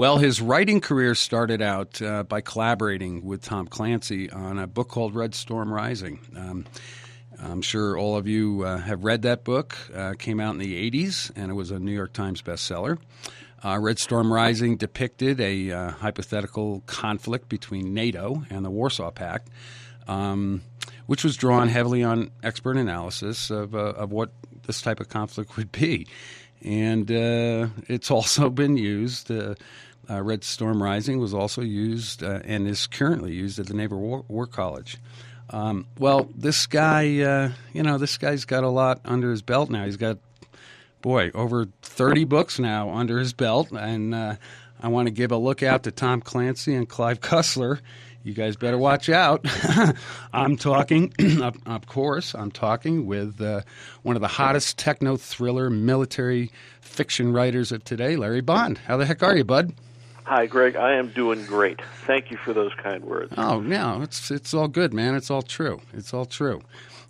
Well, his writing career started out uh, by collaborating with Tom Clancy on a book called Red Storm Rising. Um, I'm sure all of you uh, have read that book. Uh, came out in the 80s, and it was a New York Times bestseller. Uh, Red Storm Rising depicted a uh, hypothetical conflict between NATO and the Warsaw Pact, um, which was drawn heavily on expert analysis of, uh, of what this type of conflict would be. And uh, it's also been used uh, Red Storm Rising was also used uh, and is currently used at the Naval War, College. Um, well, this guy, uh, you know, this guy's got a lot under his belt now. He's got, boy, over 30 books now under his belt. And uh, I want to give a look out to Tom Clancy and Clive Cussler. You guys better watch out. I'm talking, of, of, course, I'm talking with uh, one of the hottest techno thriller military fiction writers of today, Larry Bond. How the heck are you, bud? Hi, Greg. I am doing great. Thank you for those kind words. Oh, no, it's it's all good, man. It's all true. It's all true.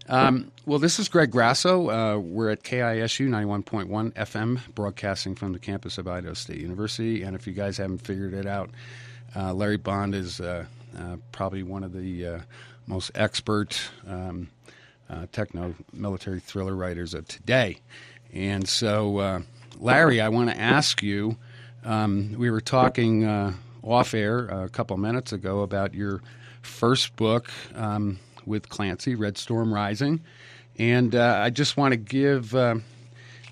Um, well, this is Greg Grasso. Uh, we're at KISU 91.1 FM, broadcasting from the campus of Idaho State University. And if you guys haven't figured it out, uh, Larry Bond is uh, uh probably one of the uh, most expert um, uh, techno military thriller writers of today. And so, Larry, I want to ask you. Um, we were talking uh, off air a couple minutes ago about your first book um, with Clancy, Red Storm Rising, and uh, I just want to give uh,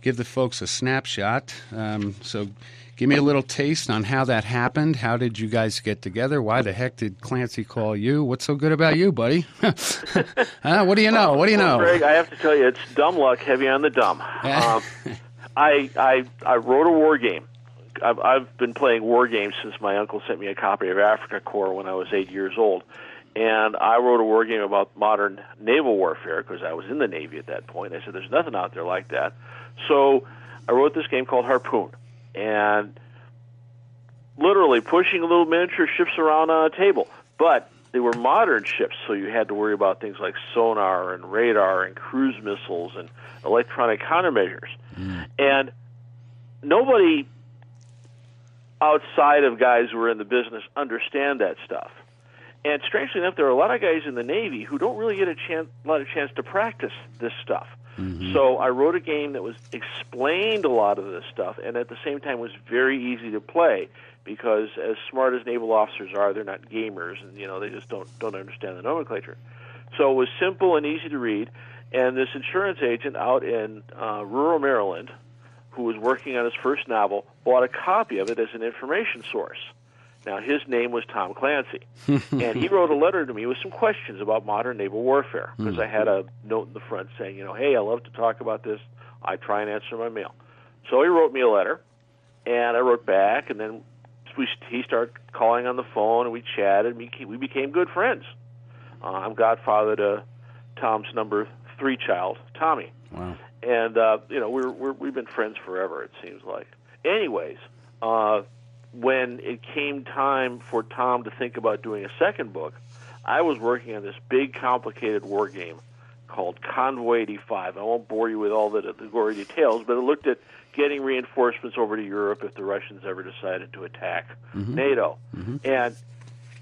give the folks a snapshot. Um, so, give me a little taste on how that happened. How did you guys get together? Why the heck did Clancy call you? What's so good about you, buddy? what do you know? What do you know? Well, Greg, I have to tell you, it's dumb luck, heavy on the dumb. um, I, I I wrote a war game I've, I've been playing war games since my uncle sent me a copy of Afrika Korps when I was eight years old, and I wrote a war game about modern naval warfare because I was in the Navy at that point. I said, "There's nothing out there like that," so I wrote this game called Harpoon, and literally pushing little miniature ships around on a table, but they were modern ships, so you had to worry about things like sonar and radar and cruise missiles and electronic countermeasures. Mm. And nobody outside of guys who are in the business understand that stuff. And strangely enough, there are a lot of guys in the Navy who don't really get a chance, a lot of chance to practice this stuff. Mm-hmm. So I wrote a game that was explained a lot of this stuff, and at the same time was very easy to play because as smart as naval officers are, they're not gamers, and you know they just don't don't understand the nomenclature. So it was simple and easy to read. And this insurance agent out in uh, rural Maryland who was working on his first novel, bought a copy of it as an information source. Now, his name was Tom Clancy, and he wrote a letter to me with some questions about modern naval warfare because mm. I had a note in the front saying, you know, hey, I love to talk about this. I try and answer my mail. So he wrote me a letter, and I wrote back, and then we, he started calling on the phone, and we chatted. And we, we became good friends. Uh, I'm godfather to Tom's number three child, Tommy. Wow and uh, you know we're, we're we've been friends forever. It seems like. Anyways, uh, when it came time for Tom to think about doing a second book, I was working on this big, complicated war game called Convoy 85. I won't bore you with all the, the gory details, but it looked at getting reinforcements over to Europe if the Russians ever decided to attack mm-hmm. NATO. Mm-hmm. And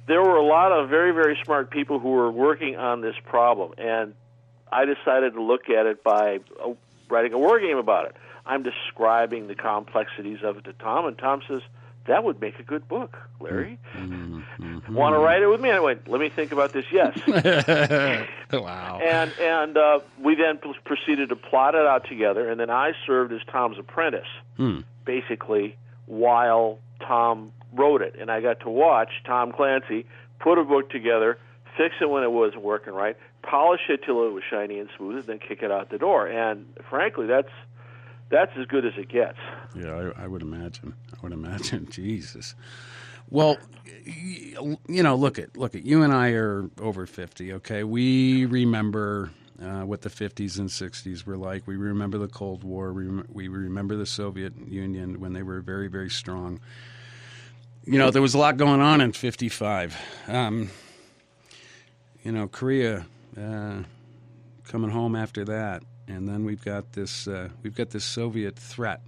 there were a lot of very, very smart people who were working on this problem. And I decided to look at it by uh, writing a war game about it. I'm describing the complexities of it to Tom, and Tom says, that would make a good book, Larry. Mm-hmm. Want to write it with me? I went, let me think about this. Yes. wow. And and uh, we then proceeded to plot it out together, and then I served as Tom's apprentice, hmm. basically, while Tom wrote it, and I got to watch Tom Clancy put a book together, fix it when it wasn't working right, polish it till it was shiny and smooth, and then kick it out the door. And frankly, that's that's as good as it gets. Yeah, I, I would imagine. I would imagine. Jesus. Well, you know, look at look at you and I are over fifty. Okay, we remember uh, what the 50s and 60s were like. We remember the Cold War. We, rem- we remember the Soviet Union when they were very, very strong. You know, there was a lot going on in 55. Um, you know, Korea uh, coming home after that, and then we've got this uh, we've got this Soviet threat.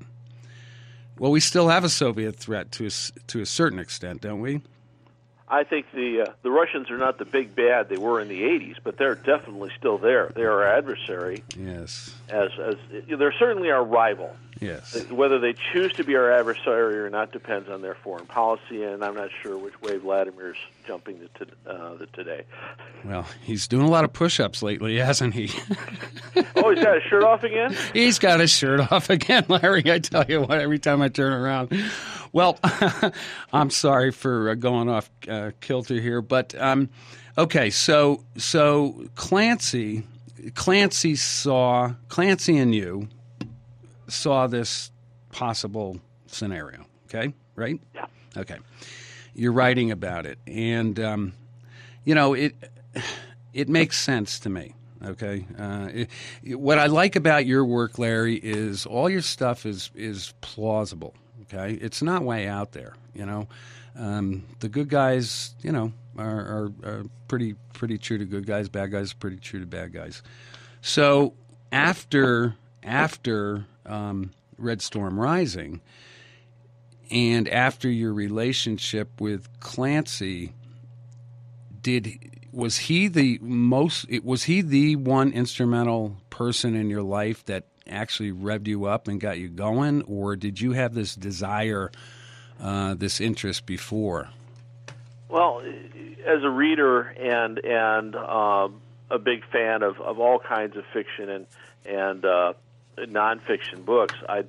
Well, we still have a Soviet threat to a, to a certain extent, don't we? I think the uh, the Russians are not the big bad they were in the '80s, but they're definitely still there. They are our adversary. Yes. As as they're certainly our rival. Yes. Whether they choose to be our adversary or not depends on their foreign policy, and I'm not sure which way Vladimir's jumping to, uh, today. Well, he's doing a lot of push-ups lately, hasn't he? oh, he's got his shirt off again. He's got his shirt off again, Larry. I tell you what, every time I turn around. Well, I'm sorry for uh, going off uh, kilter here, but um, okay. So, so Clancy, Clancy saw Clancy and you saw this possible scenario. Okay, right? Yeah. Okay. You're writing about it, and um, you know it. It makes sense to me. Okay. Uh, it, what I like about your work, Larry, is all your stuff is is plausible. Okay, it's not way out there. You know, um, the good guys, you know, are, are, are pretty pretty true to good guys. Bad guys are pretty true to bad guys. So after after um, Red Storm Rising, and after your relationship with Clancy, did was he the most? Was he the one instrumental person in your life that actually revved you up and got you going, or did you have this desire, uh, this interest before? Well, as a reader and and um, a big fan of, of all kinds of fiction and and uh, nonfiction books, I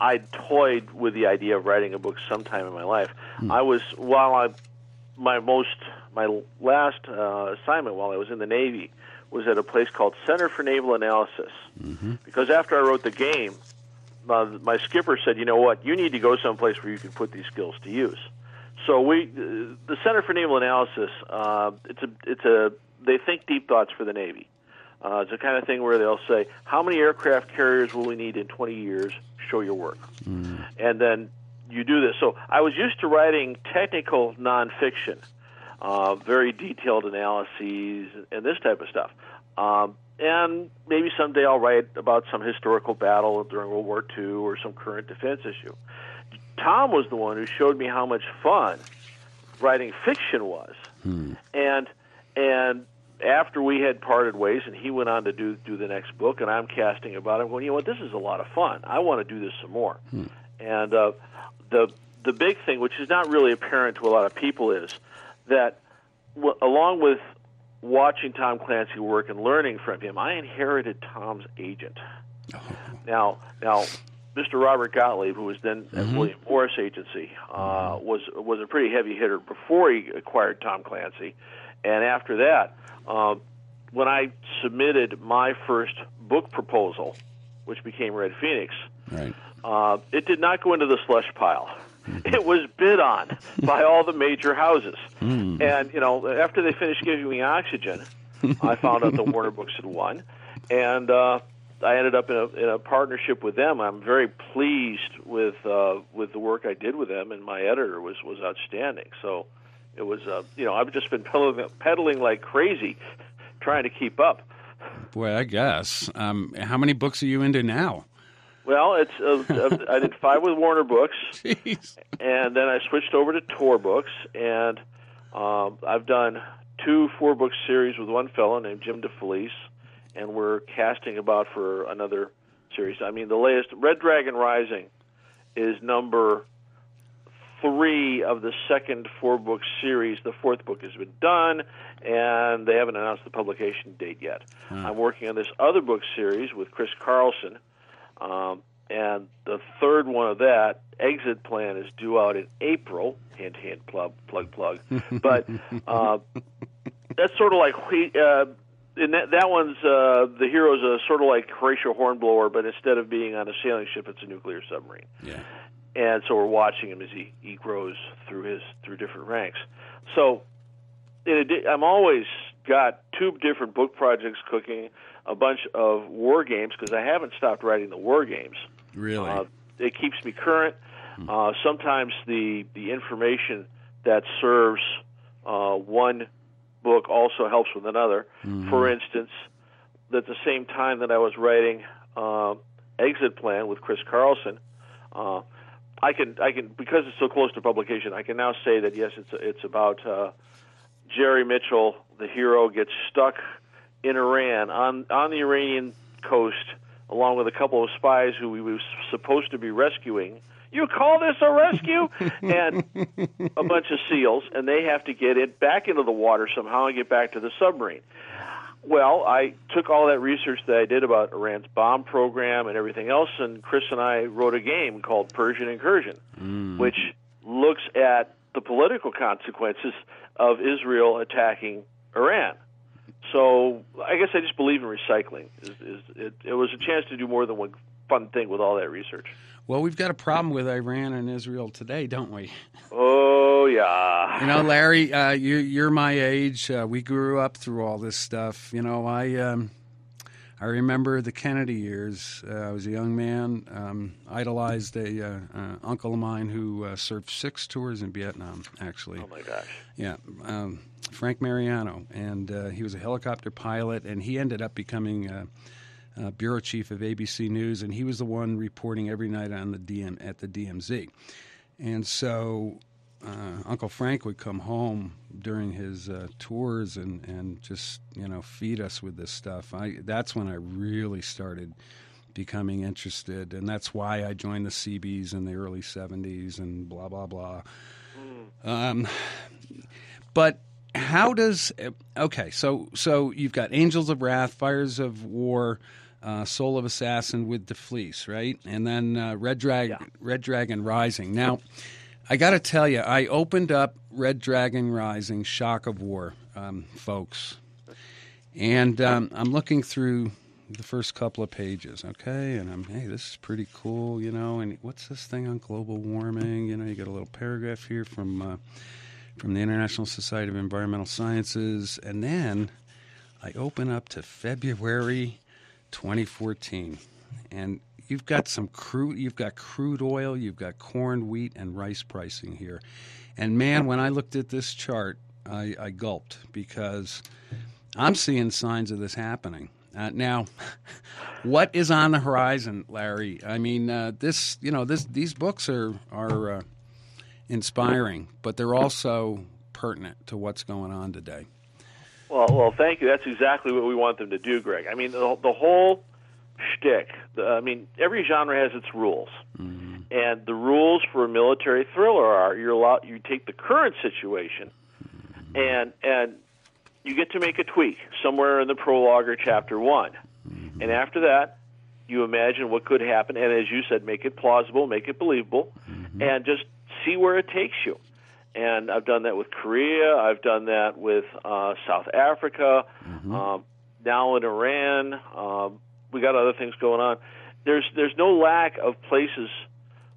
I toyed with the idea of writing a book sometime in my life. Hmm. I was while I my most my last uh, assignment while I was in the Navy was at a place called Center for Naval Analysis. Mm-hmm. Because after I wrote the game, uh, my skipper said, "You know what? You need to go someplace where you can put these skills to use." So we, the Center for Naval Analysis, uh, it's a, it's a, they think deep thoughts for the Navy. Uh, it's the kind of thing where they'll say, "How many aircraft carriers will we need in 20 years? Show your work," mm. and then you do this. So I was used to writing technical nonfiction uh, very detailed analyses, and this type of stuff. Um, and maybe someday I'll write about some historical battle during World War II or some current defense issue. Tom was the one who showed me how much fun writing fiction was, hmm. and and after we had parted ways, and he went on to do do the next book, and I'm casting about it, going, you know what, this is a lot of fun. I want to do this some more. Hmm. And uh, the the big thing, which is not really apparent to a lot of people, is that w- along with watching Tom Clancy work and learning from him, I inherited Tom's agent. Oh. Now, now, Mr. Robert Gottlieb, who was then mm-hmm. at William Morris Agency, uh, was was a pretty heavy hitter before he acquired Tom Clancy, and after that, uh, when I submitted my first book proposal, which became Red Phoenix, right. uh, it did not go into the slush pile. it was bid on by all the major houses. Mm. And, you know, after they finished giving me oxygen, I found out the Warner Books had won. And uh, I ended up in a, in a partnership with them. I'm very pleased with uh, with the work I did with them, and my editor was, was outstanding. So it was, uh, you know, I've just been pedaling, pedaling like crazy trying to keep up. Boy, I guess. Um, how many books are you into now? Well, it's uh, uh, I did five with Warner Books, Jeez. and then I switched over to Tor Books, and um, I've done two four book series with one fellow named Jim DeFelice, and we're casting about for another series. I mean, the latest Red Dragon Rising is number three of the second four book series. The fourth book has been done, and they haven't announced the publication date yet. Hmm. I'm working on this other book series with Chris Carlson um, and the third one of that exit plan is due out in April. Hint, hint, plug, plug, plug. but uh, that's sort of like we. Uh, and that, that one's uh, the hero's a sort of like Horatio Hornblower, but instead of being on a sailing ship, it's a nuclear submarine. Yeah. And so we're watching him as he, he grows through his through different ranks. So, in I'm always got two different book projects cooking a bunch of war games because I haven't stopped writing the war games. Really, uh, it keeps me current. Hmm. Uh, sometimes the the information that serves uh, one book also helps with another. Mm-hmm. For instance, at the same time that I was writing uh, Exit Plan with Chris Carlson, uh, I can I can because it's so close to publication. I can now say that yes, it's it's about uh, Jerry Mitchell, the hero, gets stuck in Iran on on the Iranian coast along with a couple of spies who he was supposed to be rescuing. You call this a rescue? and a bunch of SEALs, and they have to get it back into the water somehow and get back to the submarine. Well, I took all that research that I did about Iran's bomb program and everything else, and Chris and I wrote a game called Persian Incursion, mm. which looks at the political consequences of Israel attacking Iran. So I guess I just believe in recycling. Is, is, it, it was a chance to do more than one fun thing with all that research. Well, we've got a problem with Iran and Israel today, don't we? Oh yeah. You know, Larry, uh, you, you're my age. Uh, we grew up through all this stuff. You know, I um, I remember the Kennedy years. Uh, I was a young man, um, idolized a uh, uh, uncle of mine who uh, served six tours in Vietnam. Actually. Oh my gosh. Yeah, um, Frank Mariano, and he was a helicopter pilot, and he ended up becoming uh, bureau chief of ABC News, and he was the one reporting every night on the DM at the DMZ. And so uh, Uncle Frank would come home during his uh, tours and, and just you know feed us with this stuff. I that's when I really started becoming interested, and that's why I joined the Seabees in the early '70s and blah blah blah. Mm. Um, but how does okay? So so you've got Angels of Wrath, Fires of War uh, Soul of Assassin with DeFelice, right? And then uh, Red Dragon, yeah. Red Dragon Rising. Now, I got to tell you, I opened up Red Dragon Rising, Shock of War, um, folks, and um, I'm looking through the first couple of pages, okay? And I'm, hey, this is pretty cool, you know. And what's this thing on global warming? You know, you got a little paragraph here from uh, from the International Society of Environmental Sciences, and then I open up to February 2014, and you've got some crude. You've got crude oil. You've got corn, wheat, and rice pricing here. And man, when I looked at this chart, I, I gulped because I'm seeing signs of this happening. Uh, now, what is on the horizon, Larry? I mean, uh, this you know this these books are are uh, inspiring, but they're also pertinent to what's going on today. Well, well, thank you. That's exactly what we want them to do, Greg. I mean, the, the whole shtick. The, I mean, every genre has its rules, mm-hmm. and the rules for a military thriller are you're allowed, you take the current situation, and and you get to make a tweak somewhere in the prologue or chapter one, mm-hmm. and after that, you imagine what could happen, and as you said, make it plausible, make it believable, mm-hmm. and just see where it takes you and I've done that with Korea. I've done that with uh, South Africa. Mm-hmm. Um, now in Iran, um, we got other things going on. There's there's no lack of places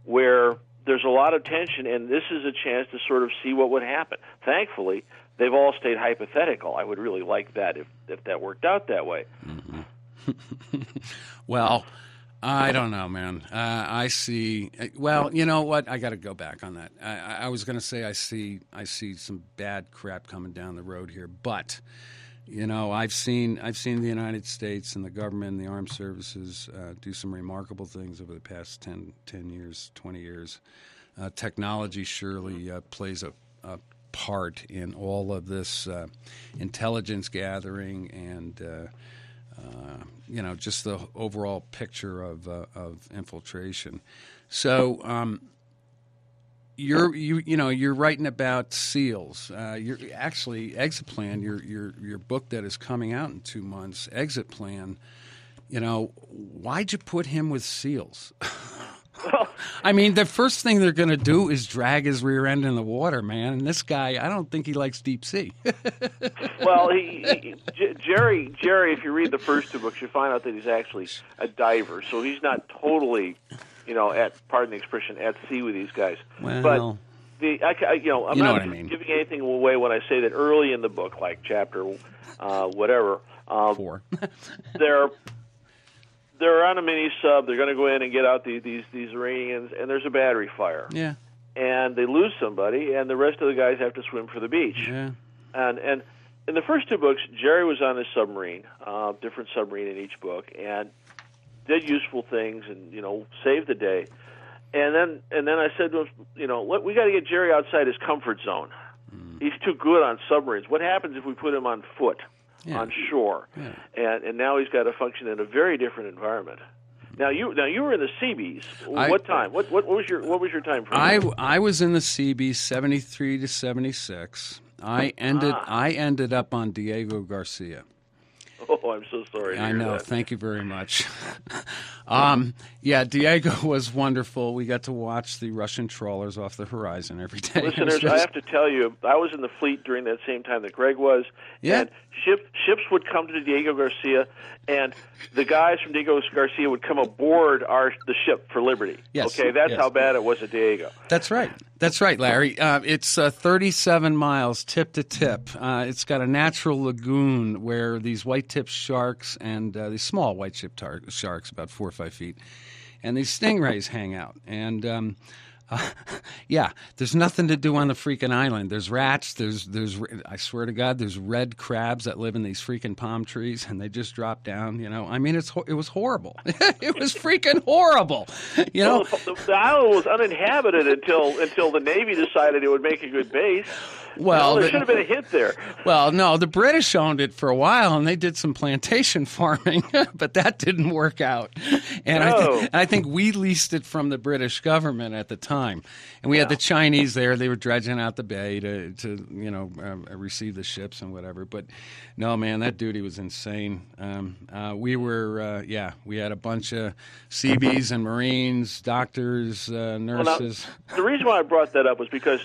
where there's a lot of tension, and this is a chance to sort of see what would happen. Thankfully, they've all stayed hypothetical. I would really like that if if that worked out that way. Mm-hmm. well. I don't know, man. Uh, I see. Well, you know what? I got to go back on that. I, I was going to say I see. I see some bad crap coming down the road here, but you know, I've seen. I've seen the United States and the government and the armed services uh, do some remarkable things over the past 10, 10 years, twenty years. Uh, technology surely uh, plays a, a, part in all of this uh, intelligence gathering and you know, just the overall picture of uh, of infiltration. So. Um, you're you you know you're writing about seals. Uh, you're actually exit plan. Your your your book that is coming out in two months. Exit plan. You know why'd you put him with seals? I mean, the first thing they're going to do is drag his rear end in the water, man. And this guy, I don't think he likes deep sea. well, he, he, J- Jerry, Jerry, if you read the first two books, you find out that he's actually a diver, so he's not totally, you know, at pardon the expression, at sea with these guys. Well, but the, I, you know, I'm you know not I mean. giving anything away when I say that early in the book, like chapter, uh, whatever, um, four, they're they're on a mini sub. They're going to go in and get out the, these these Iranians, and there's a battery fire. Yeah. And they lose somebody, and the rest of the guys have to swim for the beach. Yeah. And and in the first two books, Jerry was on a submarine, uh, different submarine in each book, and did useful things, and you know saved the day. and then and then I said to him, you know, let, we got to get Jerry outside his comfort zone. Mm. He's too good on submarines. What happens if we put him on foot, Yeah. on shore? Yeah. And and now he's got to function in a very different environment. Now you now you were in the Seabees. I- what time? What, what what was your what was your time frame? I, I was in the CB 73 to 76. I ended Ah. I ended up on Diego Garcia. Oh, I'm so sorry. I know. that. Thank you very much. um, yeah, Diego was wonderful. We got to watch the Russian trawlers off the horizon every day. Listeners, I have to tell you, I was in the fleet during that same time that Greg was. Yeah. And ship, ships would come to Diego Garcia, and the guys from Diego Garcia would come aboard our the ship for Liberty. Yes, Okay, that's yes. how bad it was at Diego. That's right. That's right, Larry. Uh, it's uh, 37 miles tip to tip. Uh, it's got a natural lagoon where these white tip sharks and uh, these small white tip tar- sharks, about four or five feet, and these stingrays hang out. And um, uh, yeah, there's nothing to do on the freaking island. There's rats. There's there's I swear to God, there's red crabs that live in these freaking palm trees, and they just drop down. You know, I mean, it's it was horrible. it was freaking horrible. You know. Well, the, the island was uninhabited until until the Navy decided it would make a good base. Well, there should have been a hit there. Well, no, the British owned it for a while, and they did some plantation farming, but that didn't work out. And I, th- I think we leased it from the British government at the time, and we had the Chinese there. They were dredging out the bay to, to you know, uh, receive the ships and whatever. But no, man, that duty was insane. Um, uh, we were, uh, yeah, we had a bunch of Seabees and Marines, doctors, uh, Well, now, nurses. the reason why I brought that up was because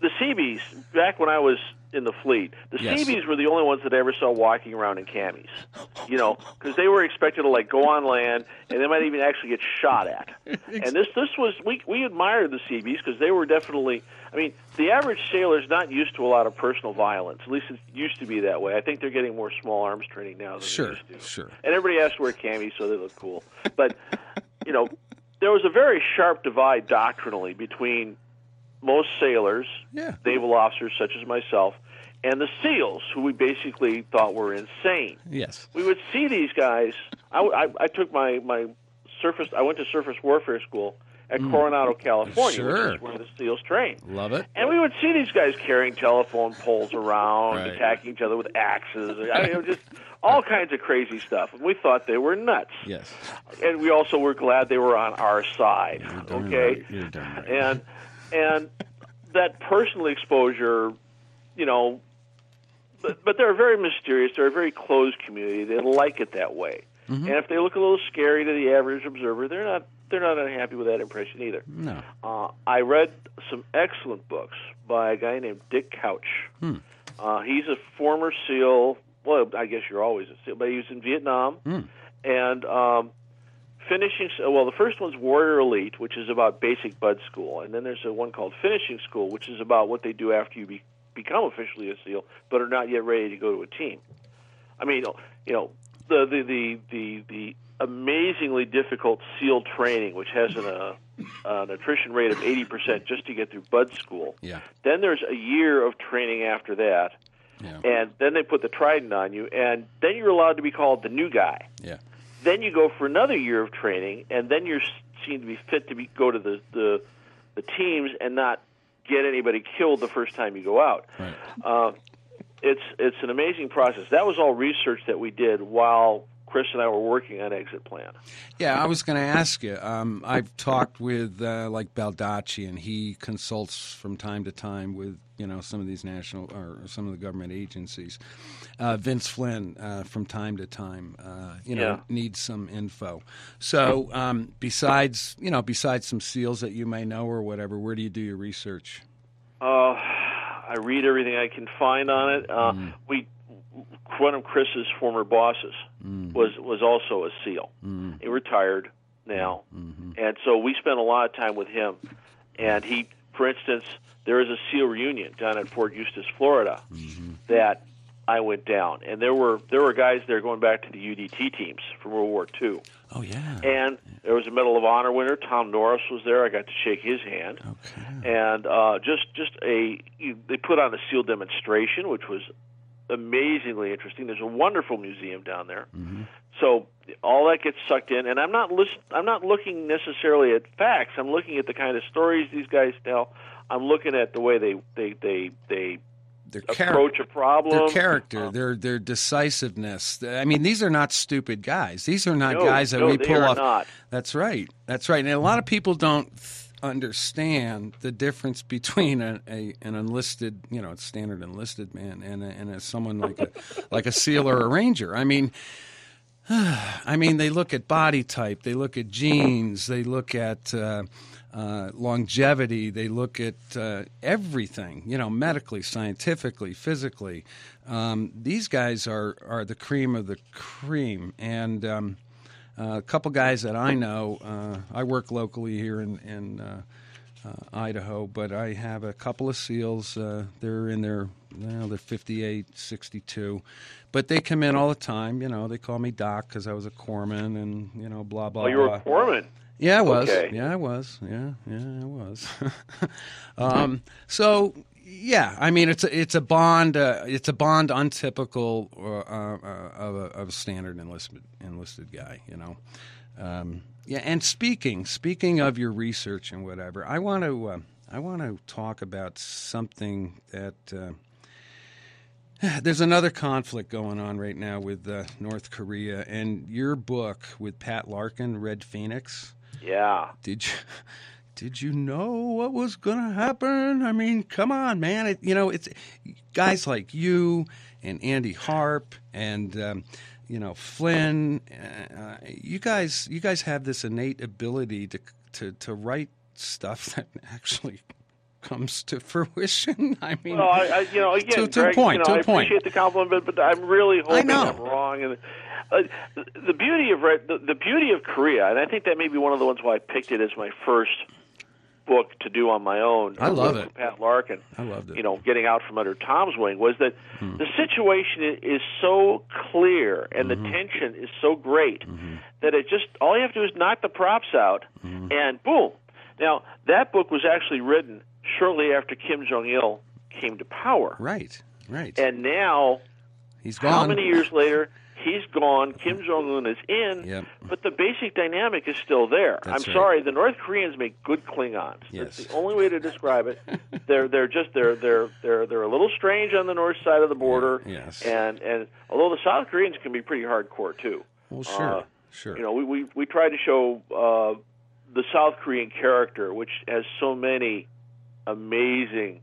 the Seabees, back when I was in the fleet, the Yes. Seabees were the only ones that I ever saw walking around in camis. You know, because they were expected to like go on land, and they might even actually get shot at. And this this was we we admired the Seabees because they were definitely. I mean, the average sailor is not used to a lot of personal violence. At least it used to be that way. I think they're getting more small arms training now than Sure, they used to. sure. And everybody has to wear camis so they look cool. But you know, there was a very sharp divide doctrinally between most sailors, Yeah. naval officers such as myself, and the SEALs, who we basically thought were insane. Yes. We would see these guys. I, I, I took my, my surface. I went to surface warfare school at Coronado, California, Mm. Sure. which is where the SEALs train. Love it. And we would see these guys carrying telephone poles around, Right. attacking each other with axes. I mean, just all kinds of crazy stuff. And we thought they were nuts. Yes. And we also were glad they were on our side. Okay. right. Right. And and that personal exposure, you know, but, but they're a very mysterious. They're a very closed community. They like it that way. Mm-hmm. And if they look a little scary to the average observer, they're not they're not unhappy with that impression either. No. Uh, I read some excellent books by a guy named Dick Couch. Hmm. Uh, he's a former SEAL. Well, I guess you're always a SEAL, but he was in Vietnam. Hmm. And um, finishing, well, the first one's Warrior Elite, which is about basic Bud School. And then there's a one called Finishing School, which is about what they do after you be, become officially a SEAL, but are not yet ready to go to a team. I mean, you know, the the the the, the amazingly difficult SEAL training, which has an, uh, an attrition rate of 80% just to get through Bud School. Yeah. Then there's a year of training after that, Yeah. and then they put the trident on you, and then you're allowed to be called the new guy. Yeah. Then you go for another year of training, and then you're seen to be fit to be, go to the, the the teams and not get anybody killed the first time you go out. Right. Uh, it's it's an amazing process. That was all research that we did while Chris and I were working on Exit Plan. Yeah, I was going to ask you. Um, I've talked with uh, like Baldacci, and he consults from time to time with you know some of these national or some of the government agencies. Uh, Vince Flynn, uh, from time to time, uh, you know, Yeah. needs some info. So, um, besides you know, besides some seals that you may know or whatever, where do you do your research? Uh, I read everything I can find on it. Uh, We one of Chris's former bosses mm-hmm. was was also a SEAL. Mm-hmm. He retired now, mm-hmm. and so we spent a lot of time with him. And he, for instance, there is a SEAL reunion down at Fort Eustis, Florida, that I went down, and there were there were guys there going back to the UDT teams from World War II. Oh yeah. And there was a Medal of Honor winner. Tom Norris was there. I got to shake his hand. okay. And uh, just just a they put on a SEAL demonstration, which was amazingly interesting. There's a wonderful museum down there. Mm-hmm. So all that gets sucked in, and I'm not list- I'm not looking necessarily at facts. I'm looking at the kind of stories these guys tell. I'm looking at the way they they they they Their approach a problem. their character, um, their their decisiveness. I mean, these are not stupid guys. These are not No, guys that no, we pull off. not. That's right. That's right. And a lot of people don't understand the difference between a, a an enlisted, you know, standard enlisted man and a, and a, someone like a like a SEAL or a Ranger. I mean. I mean, they look at body type, they look at genes, they look at uh, uh, longevity, they look at uh, everything, you know, medically, scientifically, physically. Um, these guys are, are the cream of the cream. And um, a couple guys that I know, uh, I work locally here in, in uh, uh, Idaho, but I have a couple of SEALs. Uh, they're in their, well, they're 58, 62. But they come in all the time. You know, they call me Doc because I was a corpsman and, you know, blah, blah, Oh, you were blah. a foreman. Yeah, I was. Okay. Yeah, I was. Yeah, yeah, I was. um, so yeah, I mean it's a it's a bond. Uh, it's a bond untypical uh, uh, of, a, of a standard enlisted enlisted guy. You know. Um, yeah, and speaking speaking of your research and whatever, I want to uh, I want to talk about something that. Uh, there's another conflict going on right now with uh, North Korea, and your book with Pat Larkin, Red Phoenix. Yeah. Did you did you know what was going to happen? I mean, come on, man! It, you know, it's guys like you and Andy Harp and um, you know Flynn. Uh, you guys, you guys have this innate ability to to to write stuff that actually comes to fruition. I mean, Well, I, I, you know, again, To- to a Greg, point, you know, to a I point. appreciate the compliment, but I'm really hoping. I'm wrong. And uh, the beauty of the, the beauty of Korea, and I think that may be one of the ones why I picked it as my first book to do on my own. I love it. Pat Larkin. I loved it. You know, getting out from under Tom's wing was that Hmm. the situation is so clear and Mm-hmm. the tension is so great that it just all you have to do is knock the props out Mm-hmm. and boom. Now that book was actually written shortly after Kim Jong Il came to power, right, right. and now He's gone. how many years later? He's gone. Kim Jong Un is in, Yep. but the basic dynamic is still there. That's I'm right. sorry, the North Koreans make good Klingons. Yes. That's the only way to describe it. they're they're just they're they're they're they're a little strange on the north side of the border. Yes. And and although the South Koreans can be pretty hardcore too. Well, sure, Uh, sure. You know, we we we tried to show uh, the South Korean character, which has so many amazing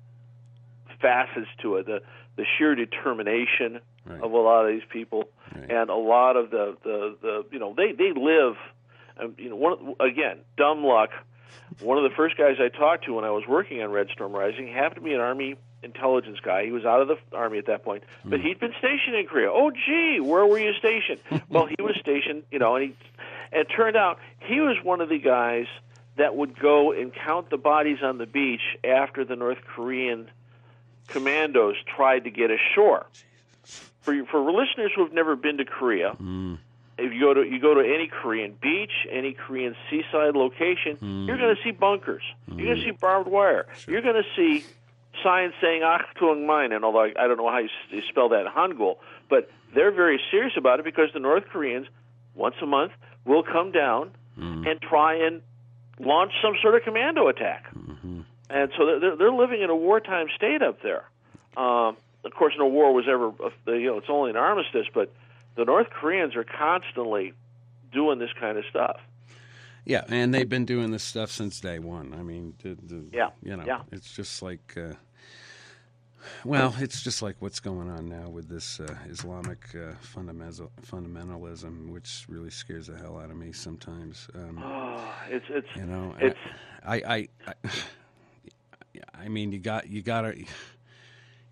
facets to it. The the sheer determination Right. of a lot of these people, Right. and a lot of the, the the you know they they live. Um, you know, one again, dumb luck. One of the first guys I talked to when I was working on Red Storm Rising happened to be an Army intelligence guy. He was out of the Army at that point, but Hmm. he'd been stationed in Korea. Oh, gee, where were you stationed? well, he was stationed, you know, and he and it turned out he was one of the guys that would go and count the bodies on the beach after the North Korean commandos tried to get ashore. For for listeners who have never been to Korea, hmm. if you go to you go to any Korean beach, any Korean seaside location, hmm. you're going to see bunkers. You're going to hmm. see barbed wire. You're going to see signs saying "Achtung Mine," and although I, I don't know how you, s- you spell that in Hangul, but they're very serious about it because the North Koreans once a month will come down and try and launch some sort of commando attack. Mm-hmm. And so they're they're living in a wartime state up there. Um, of course, no war was ever uh, you know it's only an armistice, but the North Koreans are constantly doing this kind of stuff. Yeah, and they've been doing this stuff since day one. I mean, the, the, Yeah, you know, yeah. it's just like, uh, well, it's just like what's going on now with this uh, Islamic uh, fundamentalism, which really scares the hell out of me sometimes. Um, Oh, it's it's you know, it's I, I, I, I mean, you got, you got to,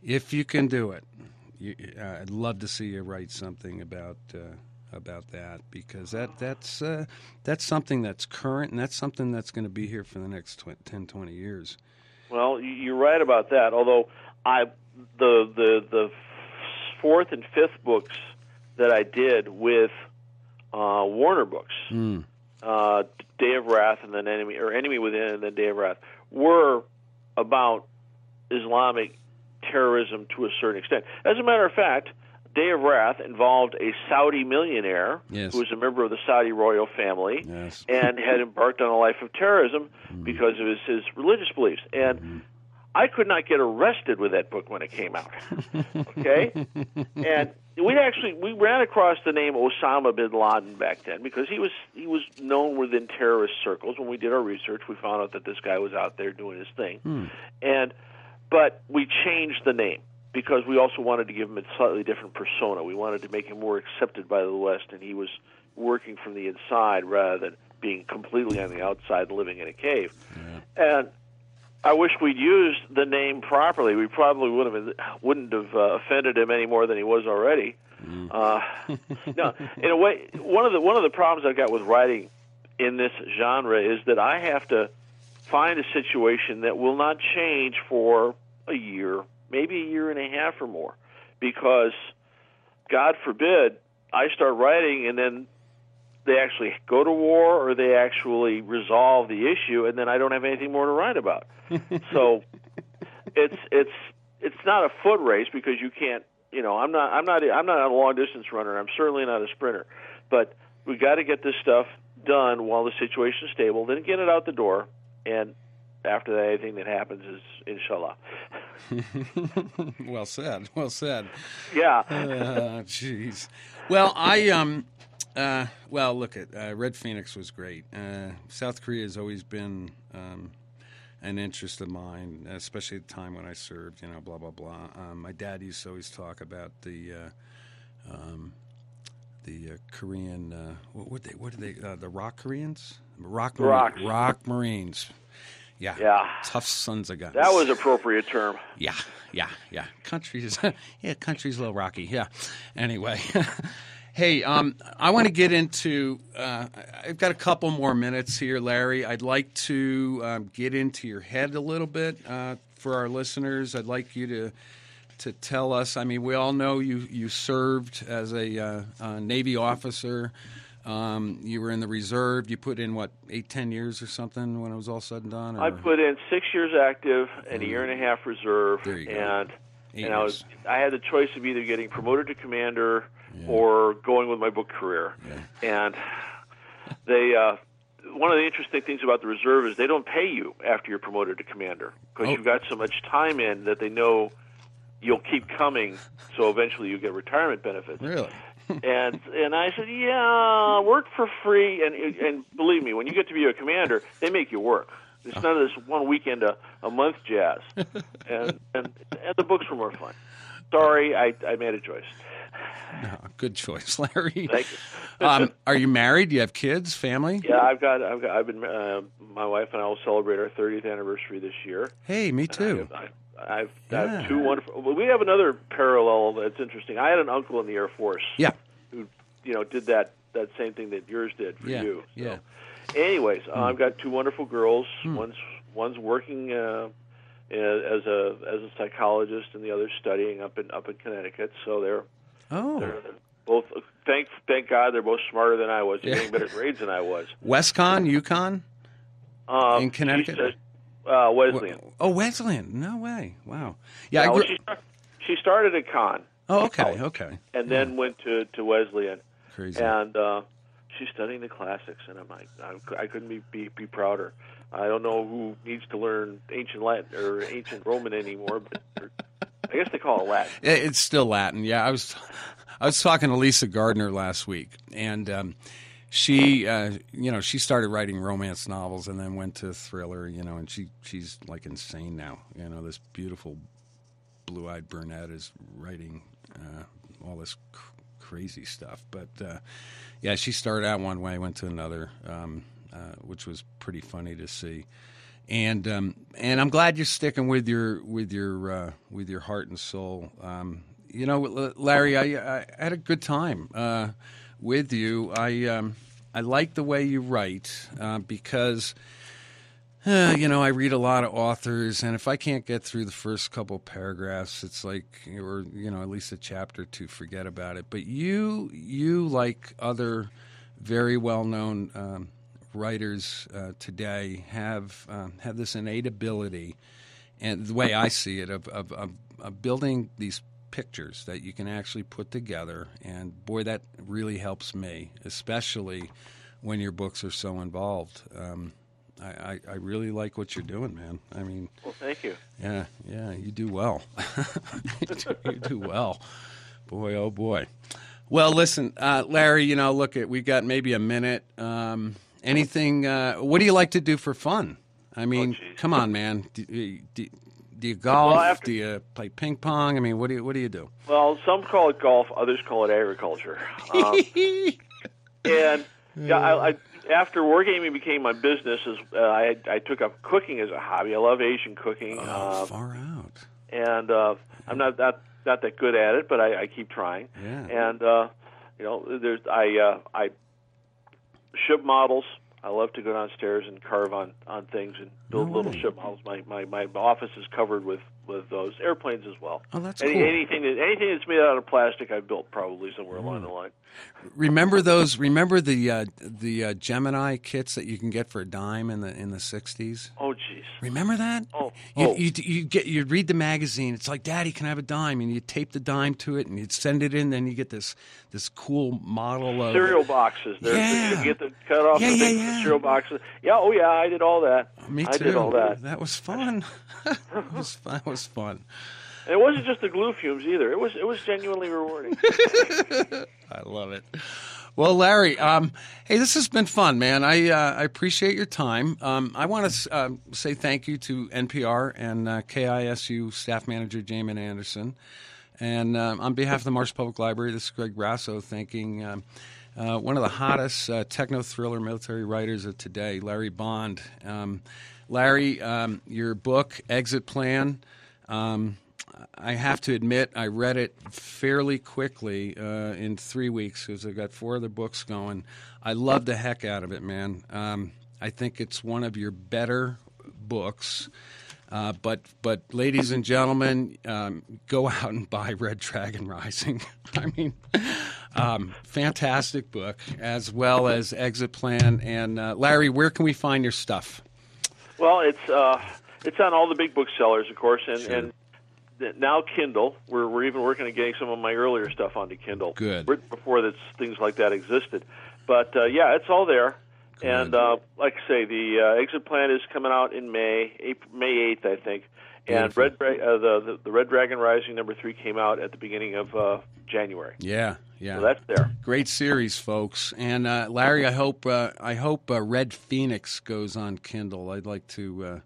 if you can do it, you, uh, I'd love to see you write something about. Uh, about that because that that's uh, that's something that's current and that's something that's going to be here for the next tw- 10 20 years Well, you- you're right about that. Although I the the the fourth and fifth books that I did with uh, Warner Books, Mm. uh, Day of Wrath, and then Enemy or Enemy Within, and then Day of Wrath, were about Islamic terrorism to a certain extent. As a matter of fact, Day of Wrath involved a Saudi millionaire Yes. who was a member of the Saudi royal family Yes. and had embarked on a life of terrorism mm. because of his, his religious beliefs. And mm-hmm. I could not get arrested with that book when it came out. Okay? and we actually we ran across the name Osama bin Laden back then because he was he was known within terrorist circles. When we did our research, we found out that this guy was out there doing his thing. Hmm. And but we changed the name because we also wanted to give him a slightly different persona. We wanted to make him more accepted by the West, and he was working from the inside rather than being completely on the outside, living in a cave. And I wish we'd used the name properly. We probably would have wouldn't have uh, offended him any more than he was already. Uh, no, in a way, one of the one of the problems I've got with writing in this genre is that I have to find a situation that will not change for a year, maybe a year and a half or more, because God forbid I start writing and then they actually go to war or they actually resolve the issue and then I don't have anything more to write about. so it's it's it's not a foot race because you can't you know I'm not I'm not I'm not a long distance runner I'm certainly not a sprinter but we got to get this stuff done while the situation is stable then get it out the door and after that anything that happens is inshallah well said. Well said. yeah Uh, Jeez. well, I um, uh, well, look at uh, Red Phoenix was great. Uh, South Korea has always been um, an interest of mine, especially at the time when I served. You know, blah blah blah. Um, my dad used to always talk about the. Uh, um, the uh, Korean, uh, what were they? What are they? Uh, the Rock Koreans, Rock, Marine- Rocks. Rock Marines. Yeah, Yeah. tough sons of guns. that was appropriate term Yeah, yeah, yeah. Country's yeah, country's a little rocky. Yeah. Anyway, hey, um, I want to get into. Uh, I've got a couple more minutes here, Larry. I'd like to um, get into your head a little bit uh, for our listeners. I'd like you to to tell us. I mean, we all know you you served as a, uh, uh Navy officer. Um, you were in the reserve. You put in what eight, ten years or something when it was all said and done. Or? I put in six years active and a year and a half reserve, There you go. and Eight and I was. I had the choice of either getting promoted to commander or going with my book career, and they. Uh, one of the interesting things about the reserve is they don't pay you after you're promoted to commander because Oh. you've got so much time in that they know you'll keep coming, so eventually you get retirement benefits really. and and I said, yeah, work for free. And and believe me, when you get to be a commander, they make you work. It's none of this one weekend a, a month jazz. And, and and the books were more fun. Sorry, I I made a choice. No, good choice, Larry. Thank you. um, are you married? Do you have kids, family? Yeah, I've got I've got I've been uh, my wife and I will celebrate our 30th anniversary this year. Hey, me too. I, I've, I Yeah. have two wonderful. Well, we have another parallel that's interesting. I had an uncle in the Air Force. Yeah. who you know did that that same thing that yours did for Yeah, you. yeah. Anyways, uh, I've got two wonderful girls. Hmm. One's one's working uh, as a as a psychologist, and the other's studying up in up in Connecticut. So they're Oh, they're both. Thank thank God they're both smarter than I was. They're Yeah. getting better grades than I was. Westcon, UConn, Um, In Connecticut? uh, Wesleyan. Oh, Wesleyan. No way. Wow. Yeah. I Now, grew- she, start- she started at Con oh, okay. Okay. and then went to to Wesleyan. Crazy. and uh, she's studying the classics, and I'm like, I, I couldn't be, be be prouder. I don't know who needs to learn ancient Latin or ancient Roman anymore, but or, I guess they call it Latin. It's still Latin. Yeah, I was, I was talking to Lisa Gardner last week, and um, she, uh, you know, she started writing romance novels and then went to thriller. You know, and she she's like insane now. You know, this beautiful blue-eyed brunette is writing uh, all this cr- crazy stuff. But uh, yeah, she started out one way, went to another, um, uh, which was pretty funny to see. And um, and I'm glad you're sticking with your with your uh, with your heart and soul. Um, you know, Larry, I, I had a good time uh, with you. I um, I like the way you write uh, because uh, you know, I read a lot of authors, and if I can't get through the first couple paragraphs, it's like, or you know, at least a chapter to forget about it. But you, you like other very well-known um, writers uh, today, have um, have this innate ability, and the way I see it, of of, of, of building these pictures that you can actually put together, and boy, that really helps me, especially when your books are so involved. Um, I, I, I, really like what you're doing, man. I mean, well, thank you. Yeah, yeah, you do well. you, do, you, do, well, boy. Oh boy. Well, listen, uh, Larry. You know, look at we got maybe a minute. Um, anything? Uh, what do you like to do for fun? I mean, oh, come on, man. Do, do, do you golf? Well, after, do you play ping pong? I mean, what do you what do you do? Well, some call it golf, others call it agriculture. Um, and yeah, I, I after wargaming became my business, is uh, I I took up cooking as a hobby. I love Asian cooking. Oh, uh, far out. And uh, I'm not that not that good at it, but I, I keep trying. Yeah. And uh, you know, there's I uh, I ship models. I love to go downstairs and carve on on things and build no little ship models. My, my my office is covered with with those airplanes as well. Oh, that's Any, cool. Anything that anything that's made out of plastic, I've built probably somewhere along the line. Remember those? Remember the uh, the uh, Gemini kits that you can get for a dime in the in the sixties? Oh, jeez. Remember that? Oh, you, oh. You, you get you read the magazine. It's like, Daddy, can I have a dime? And you tape the dime to it, and you send it in. Then you get this this cool model of cereal boxes. There's Yeah. you get the cut off Yeah, the yeah, yeah. cereal boxes. Yeah, oh yeah, I did all that. Me too. I did all that. That was fun. that was fun. That was fun. And it wasn't just the glue fumes either. It was it was genuinely rewarding. I love it. Well, Larry, um, hey, this has been fun, man. I uh, I appreciate your time. Um, I want to uh, say thank you to NPR and uh, KISU staff manager Jamin Anderson, and um, on behalf of the Marsh Public Library, this is Greg Grasso thanking. Um, uh, one of the hottest uh, techno thriller military writers of today, Larry Bond. Um, Larry, um, your book, Exit Plan, um, I have to admit, I read it fairly quickly uh, in three weeks because I've got four other books going. I love the heck out of it, man. Um, I think it's one of your better books. Uh, but, but, ladies and gentlemen, um, go out and buy Red Dragon Rising. I mean, um, fantastic book, as well as Exit Plan. And uh, Larry, where can we find your stuff? well, it's uh, it's on all the big booksellers, of course, and Sure. and now Kindle. We're we're even working on getting some of my earlier stuff onto Kindle. Good. Before that, things like that existed, but uh, yeah, it's all there. And uh, like I say, the uh, exit plan is coming out in May, April, May eighth, I think. And Beautiful. Red uh, the, the the Red Dragon Rising number three came out at the beginning of uh, January. Yeah, yeah. So that's there. Great series, folks. And uh, Larry, I hope uh, I hope uh, Red Phoenix goes on Kindle. I'd like to.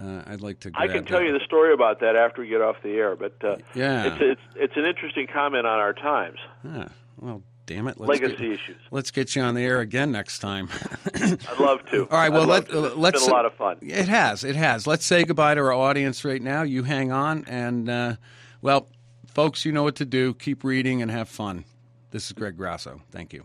Uh, I'd like to. Go. I can tell that. you the story about that after we get off the air, but uh, Yeah. it's, it's it's an interesting comment on our times, Ah, well, damn it. Let's legacy get, issues. let's get you on the air again next time. I'd love to. All right. Well, let, to. It's let's. been a lot of fun. It has. It has. Let's say goodbye to our audience right now. You hang on, and uh, well, folks, you know what to do. Keep reading and have fun. This is Greg Grasso. Thank you.